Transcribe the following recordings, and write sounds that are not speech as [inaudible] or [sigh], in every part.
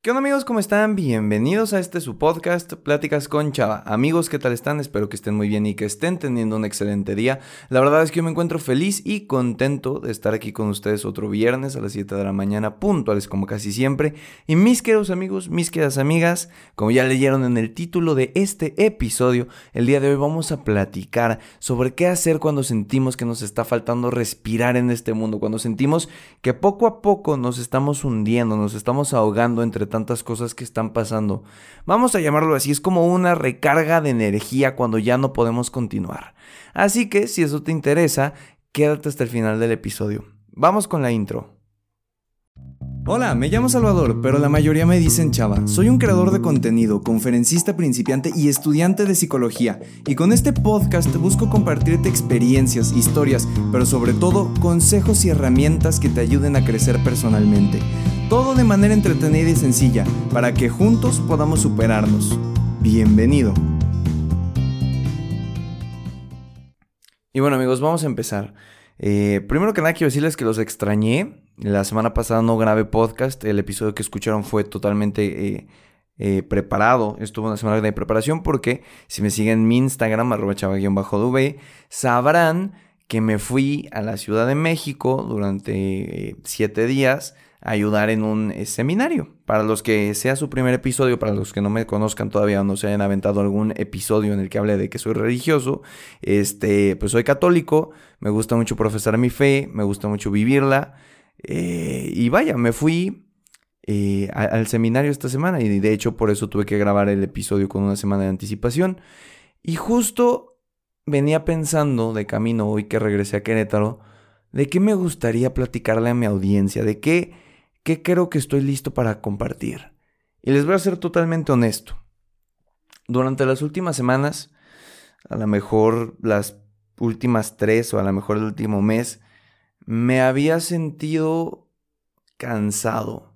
¿Qué onda amigos? ¿Cómo están? Bienvenidos a este su podcast, Pláticas con Chava. Amigos, ¿qué tal están? Espero que estén muy bien y que estén teniendo un excelente día. La verdad es que yo me encuentro feliz y contento de estar aquí con ustedes otro viernes a las 7 de la mañana, puntuales como casi siempre. Y mis queridos amigos, mis queridas amigas, como ya leyeron en el título de este episodio, el día de hoy vamos a platicar sobre qué hacer cuando sentimos que nos está faltando respirar en este mundo, cuando sentimos que poco a poco nos estamos hundiendo, nos estamos ahogando entre tantas cosas que están pasando. Vamos a llamarlo así, es como una recarga de energía cuando ya no podemos continuar. Así que si eso te interesa, quédate hasta el final del episodio. Vamos con la intro. Hola, me llamo Salvador, pero la mayoría me dicen Chava. Soy un creador de contenido, conferencista principiante y estudiante de psicología. Y con este podcast busco compartirte experiencias, historias, pero sobre todo consejos y herramientas que te ayuden a crecer personalmente. Todo de manera entretenida y sencilla, para que juntos podamos superarnos. Bienvenido. Y bueno amigos, vamos a empezar. Eh, primero que nada quiero decirles que los extrañé. La semana pasada no grabé podcast. El episodio que escucharon fue totalmente eh, eh, preparado. Estuvo una semana de preparación porque si me siguen en mi Instagram, arroba chava-dv, sabrán que me fui a la Ciudad de México durante siete días ayudar en un eh, seminario. Para los que sea su primer episodio, para los que no me conozcan todavía, no se hayan aventado algún episodio en el que hable de que soy religioso, este, pues soy católico, me gusta mucho profesar mi fe, me gusta mucho vivirla. Eh, y vaya, me fui eh, al seminario esta semana y de hecho por eso tuve que grabar el episodio con una semana de anticipación. Y justo venía pensando de camino hoy que regresé a Querétaro, de qué me gustaría platicarle a mi audiencia, de qué ¿Qué creo que estoy listo para compartir? Y les voy a ser totalmente honesto. Durante las últimas semanas, a lo mejor las últimas tres o a lo mejor el último mes, me había sentido cansado.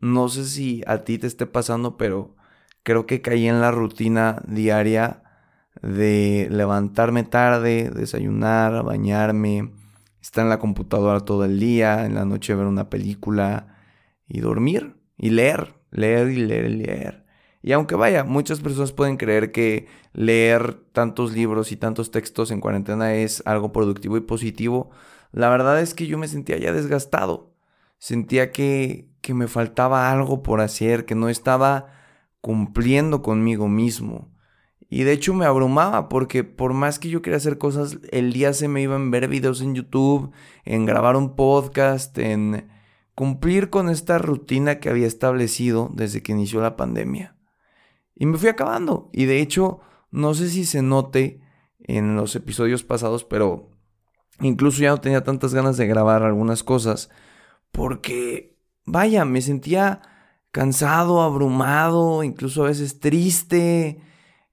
No sé si a ti te esté pasando, pero creo que caí en la rutina diaria de levantarme tarde, desayunar, bañarme, estar en la computadora todo el día, en la noche ver una película, y dormir y leer, leer y leer y leer. Y aunque vaya, muchas personas pueden creer que leer tantos libros y tantos textos en cuarentena es algo productivo y positivo, la verdad es que yo me sentía ya desgastado. Sentía que, que me faltaba algo por hacer, que no estaba cumpliendo conmigo mismo. Y de hecho me abrumaba porque por más que yo quería hacer cosas, el día se me iba en ver videos en YouTube, en grabar un podcast, en cumplir con esta rutina que había establecido desde que inició la pandemia. Y me fui acabando. Y de hecho, no sé si se note en los episodios pasados, pero incluso ya no tenía tantas ganas de grabar algunas cosas. Porque, vaya, me sentía cansado, abrumado, incluso a veces triste.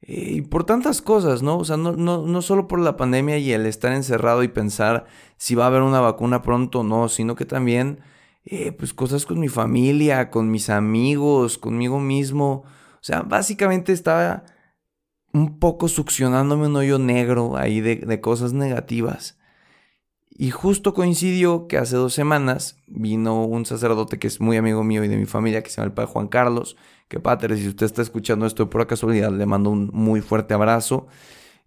Eh, y por tantas cosas, ¿no? O sea, no, no, no solo por la pandemia y el estar encerrado y pensar si va a haber una vacuna pronto o no, sino que también eh, pues cosas con mi familia, con mis amigos, conmigo mismo. O sea, básicamente estaba un poco succionándome un hoyo negro ahí de, cosas negativas. Y justo coincidió que hace dos semanas vino un sacerdote que es muy amigo mío y de mi familia, que se llama el Padre Juan Carlos. Que padre, si usted está escuchando esto por casualidad, le mando un muy fuerte abrazo.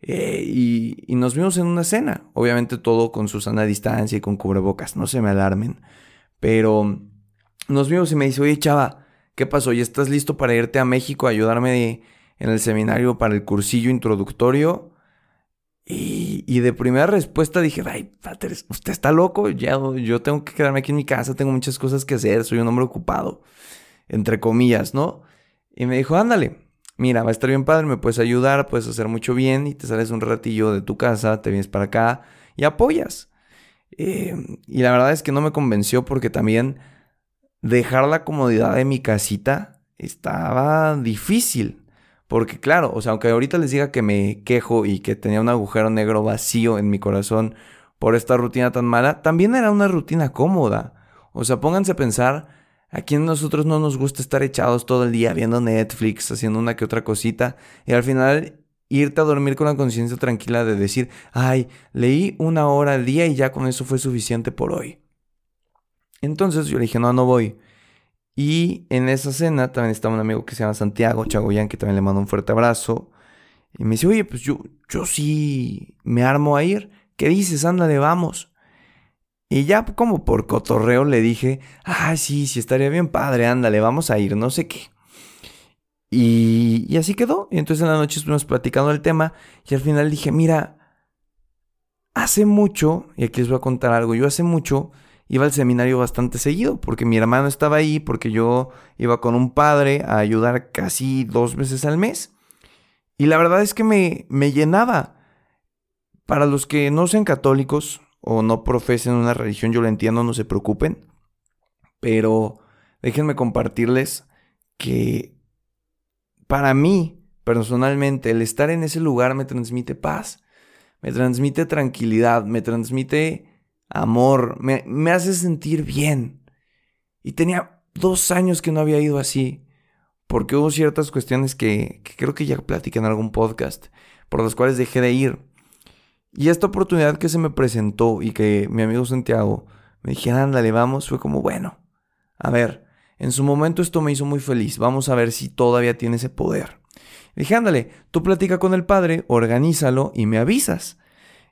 Eh, y, y, nos vimos en una cena. Obviamente todo con su sana distancia y con cubrebocas, no se me alarmen. Pero nos vimos y me dice, oye chava, ¿qué pasó? ¿Ya estás listo para irte a México a ayudarme en el seminario para el cursillo introductorio? Y, de primera respuesta dije, ay, pater, usted está loco, ya, yo tengo que quedarme aquí en mi casa, tengo muchas cosas que hacer, soy un hombre ocupado, entre comillas, ¿no? Y me dijo, ándale, mira, va a estar bien padre, me puedes ayudar, puedes hacer mucho bien y te sales un ratillo de tu casa, te vienes para acá y apoyas. Eh, y la verdad es que no me convenció porque también dejar la comodidad de mi casita estaba difícil. Porque claro, o sea, aunque ahorita les diga que me quejo y que tenía un agujero negro vacío en mi corazón por esta rutina tan mala, también era una rutina cómoda. O sea, pónganse a pensar, a quién nosotros no nos gusta estar echados todo el día viendo Netflix, haciendo una que otra cosita, y al final irte a dormir con la conciencia tranquila de decir, ay, leí una hora al día y ya con eso fue suficiente por hoy. Entonces yo le dije, no, no voy. Y en esa cena también estaba un amigo que se llama Santiago Chagoyán, que también le mando un fuerte abrazo. Y me dice, oye, pues yo, yo sí me armo a ir. ¿Qué dices? Ándale, vamos. Y ya como por cotorreo le dije, ah, sí, sí, estaría bien padre, ándale, vamos a ir, no sé qué. Y, y así quedó. Y entonces en la noche estuvimos platicando el tema y al final dije, mira, hace mucho, y aquí les voy a contar algo, yo hace mucho iba al seminario bastante seguido, porque mi hermano estaba ahí, porque yo iba con un padre a ayudar casi dos veces al mes. Y la verdad es que me, me llenaba. Para los que no sean católicos o no profesen una religión, yo lo entiendo, no se preocupen. Pero déjenme compartirles que para mí, personalmente, el estar en ese lugar me transmite paz, me transmite tranquilidad, me transmite amor, me, hace sentir bien. Y tenía dos años que no había ido así, porque hubo ciertas cuestiones que, creo que ya platiqué en algún podcast, por las cuales dejé de ir. Y esta oportunidad que se me presentó y que mi amigo Santiago me dijera, ándale, vamos, fue como, bueno, a ver, en su momento esto me hizo muy feliz, vamos a ver si todavía tiene ese poder. dije, ándale, tú platica con el padre, organízalo y me avisas.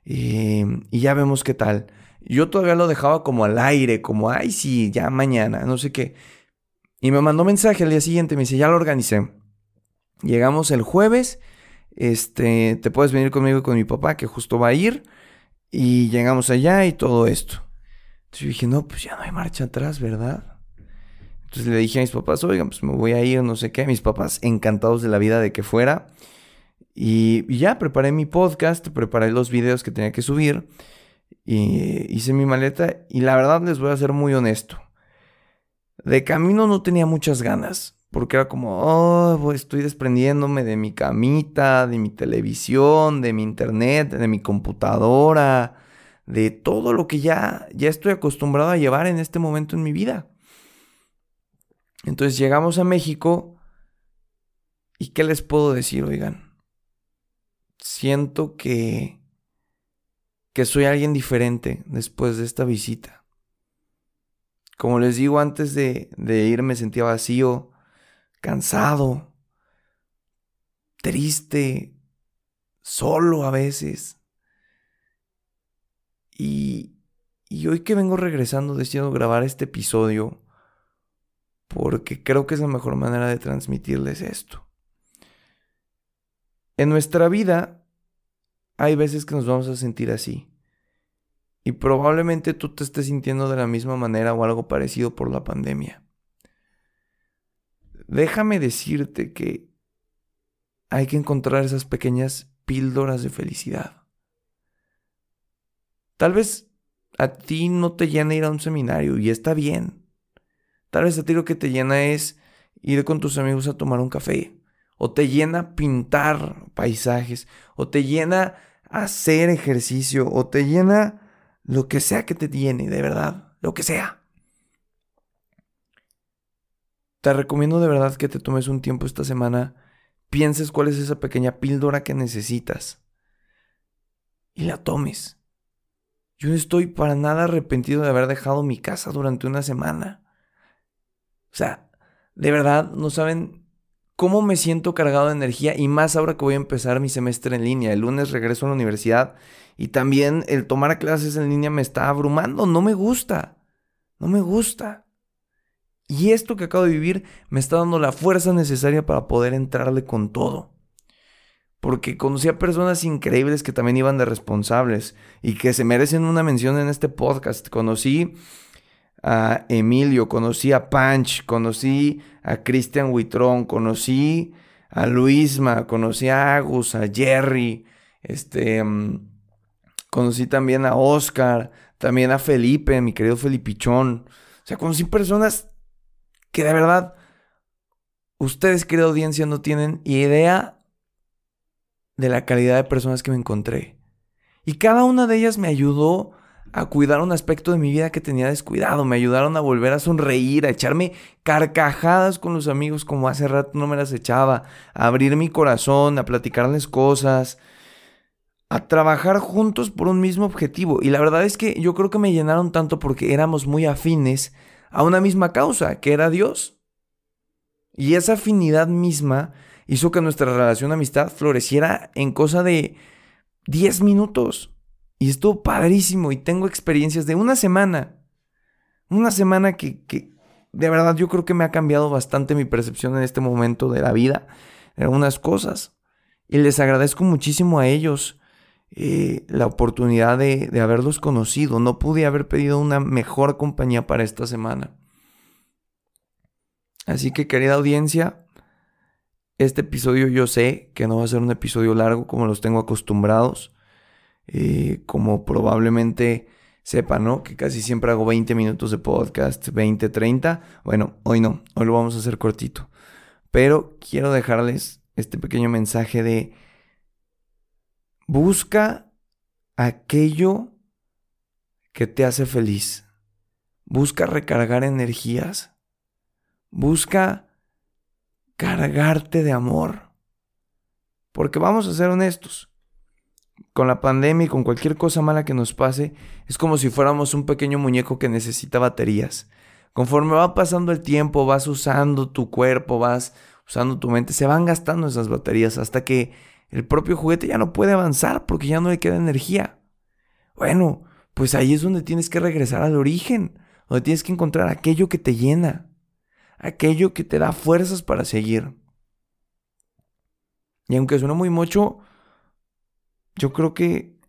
y ya vemos qué tal. Yo todavía lo dejaba como al aire, como, ay, sí, ya mañana, no sé qué. Y me mandó mensaje al día siguiente, me dice, ya lo organicé. Llegamos el jueves, este, te puedes venir conmigo con mi papá, que justo va a ir. Y llegamos allá y todo esto. Entonces yo dije, no, pues ya no hay marcha atrás, ¿verdad? Entonces le dije a mis papás, oigan, pues me voy a ir, no sé qué. Mis papás encantados de la vida de que fuera. Y, y ya preparé mi podcast, preparé los videos que tenía que subir. Y hice mi maleta y la verdad les voy a ser muy honesto. De camino no tenía muchas ganas, porque era como, oh, estoy desprendiéndome de mi camita, de mi televisión, de mi internet, de mi computadora, de todo lo que ya, ya estoy acostumbrado a llevar en este momento en mi vida. Entonces llegamos a México y ¿qué les puedo decir, oigan? Siento que que soy alguien diferente después de esta visita. Como les digo, antes de, de ir me sentía vacío, cansado, triste, solo a veces. Y, y hoy que vengo regresando decido grabar este episodio porque creo que es la mejor manera de transmitirles esto. En nuestra vida hay veces que nos vamos a sentir así. Y probablemente tú te estés sintiendo de la misma manera o algo parecido por la pandemia. Déjame decirte que hay que encontrar esas pequeñas píldoras de felicidad. Tal vez a ti no te llena ir a un seminario y está bien. Tal vez a ti lo que te llena es ir con tus amigos a tomar un café. O te llena pintar paisajes. O te llena hacer ejercicio o te llena lo que sea que te llene, de verdad, lo que sea. Te recomiendo de verdad que te tomes un tiempo esta semana, pienses cuál es esa pequeña píldora que necesitas y la tomes. Yo no estoy para nada arrepentido de haber dejado mi casa durante una semana. O sea, de verdad, no saben cómo me siento cargado de energía y más ahora que voy a empezar mi semestre en línea. El lunes regreso a la universidad y también el tomar clases en línea me está abrumando. No me gusta. No me gusta. Y esto que acabo de vivir me está dando la fuerza necesaria para poder entrarle con todo. Porque conocí a personas increíbles que también iban de responsables y que se merecen una mención en este podcast. Conocí a Emilio, conocí a Punch, conocí a Cristian Huitrón, conocí a Luisma, conocí a Agus, a Jerry, este, mm, conocí también a Oscar, también a Felipe, mi querido Felipichón. O sea, conocí personas que de verdad ustedes, querida audiencia, no tienen idea de la calidad de personas que me encontré. Y cada una de ellas me ayudó a cuidar un aspecto de mi vida que tenía descuidado. Me ayudaron a volver a sonreír, a echarme carcajadas con los amigos como hace rato no me las echaba, a abrir mi corazón, a platicarles cosas, a trabajar juntos por un mismo objetivo. Y la verdad es que yo creo que me llenaron tanto porque éramos muy afines a una misma causa, que era Dios. Y esa afinidad misma hizo que nuestra relación de amistad floreciera en cosa de 10 minutos. Y estuvo padrísimo y tengo experiencias de una semana. Una semana que, que de verdad yo creo que me ha cambiado bastante mi percepción en este momento de la vida, en algunas cosas. Y les agradezco muchísimo a ellos eh, la oportunidad de, de haberlos conocido. No pude haber pedido una mejor compañía para esta semana. Así que querida audiencia, este episodio yo sé que no va a ser un episodio largo como los tengo acostumbrados. Eh, como probablemente sepan, ¿no? Que casi siempre hago 20 minutos de podcast, 20, 30. Bueno, hoy no, hoy lo vamos a hacer cortito. Pero quiero dejarles este pequeño mensaje de busca aquello que te hace feliz. Busca recargar energías. Busca cargarte de amor. Porque vamos a ser honestos. Con la pandemia y con cualquier cosa mala que nos pase, es como si fuéramos un pequeño muñeco que necesita baterías. Conforme va pasando el tiempo, vas usando tu cuerpo, vas usando tu mente, se van gastando esas baterías hasta que el propio juguete ya no puede avanzar porque ya no le queda energía. Bueno, pues ahí es donde tienes que regresar al origen, donde tienes que encontrar aquello que te llena, aquello que te da fuerzas para seguir. Y aunque suene muy mocho, yo creo que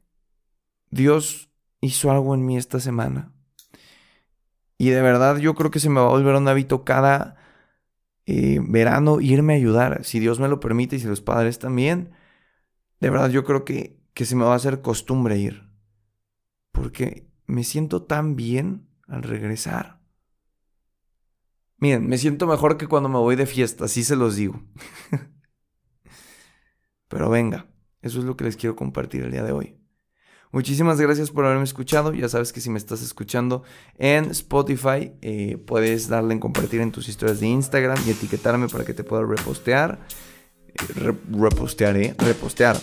Dios hizo algo en mí esta semana. Y de verdad yo creo que se me va a volver un hábito cada eh, verano irme a ayudar. Si Dios me lo permite y si los padres también. De verdad yo creo que, que se me va a hacer costumbre ir. Porque me siento tan bien al regresar. Miren, me siento mejor que cuando me voy de fiesta, así se los digo. [laughs] Pero venga, eso es lo que les quiero compartir el día de hoy. Muchísimas gracias por haberme escuchado. Ya sabes que si me estás escuchando en Spotify, eh, puedes darle en compartir en tus historias de Instagram y etiquetarme para que te pueda repostear. Repostear, ¿eh? Repostear.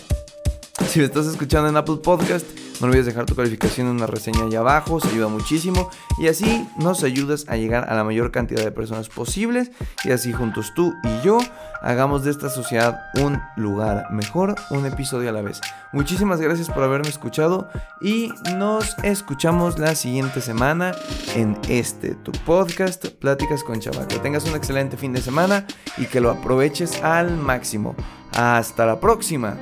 Si me estás escuchando en Apple Podcast, no olvides dejar tu calificación en una reseña ahí abajo, se ayuda muchísimo y así nos ayudas a llegar a la mayor cantidad de personas posibles y así juntos tú y yo hagamos de esta sociedad un lugar mejor, un episodio a la vez. Muchísimas gracias por haberme escuchado y nos escuchamos la siguiente semana en este tu podcast Pláticas con Chaval. Que tengas un excelente fin de semana y que lo aproveches al máximo. Hasta la próxima.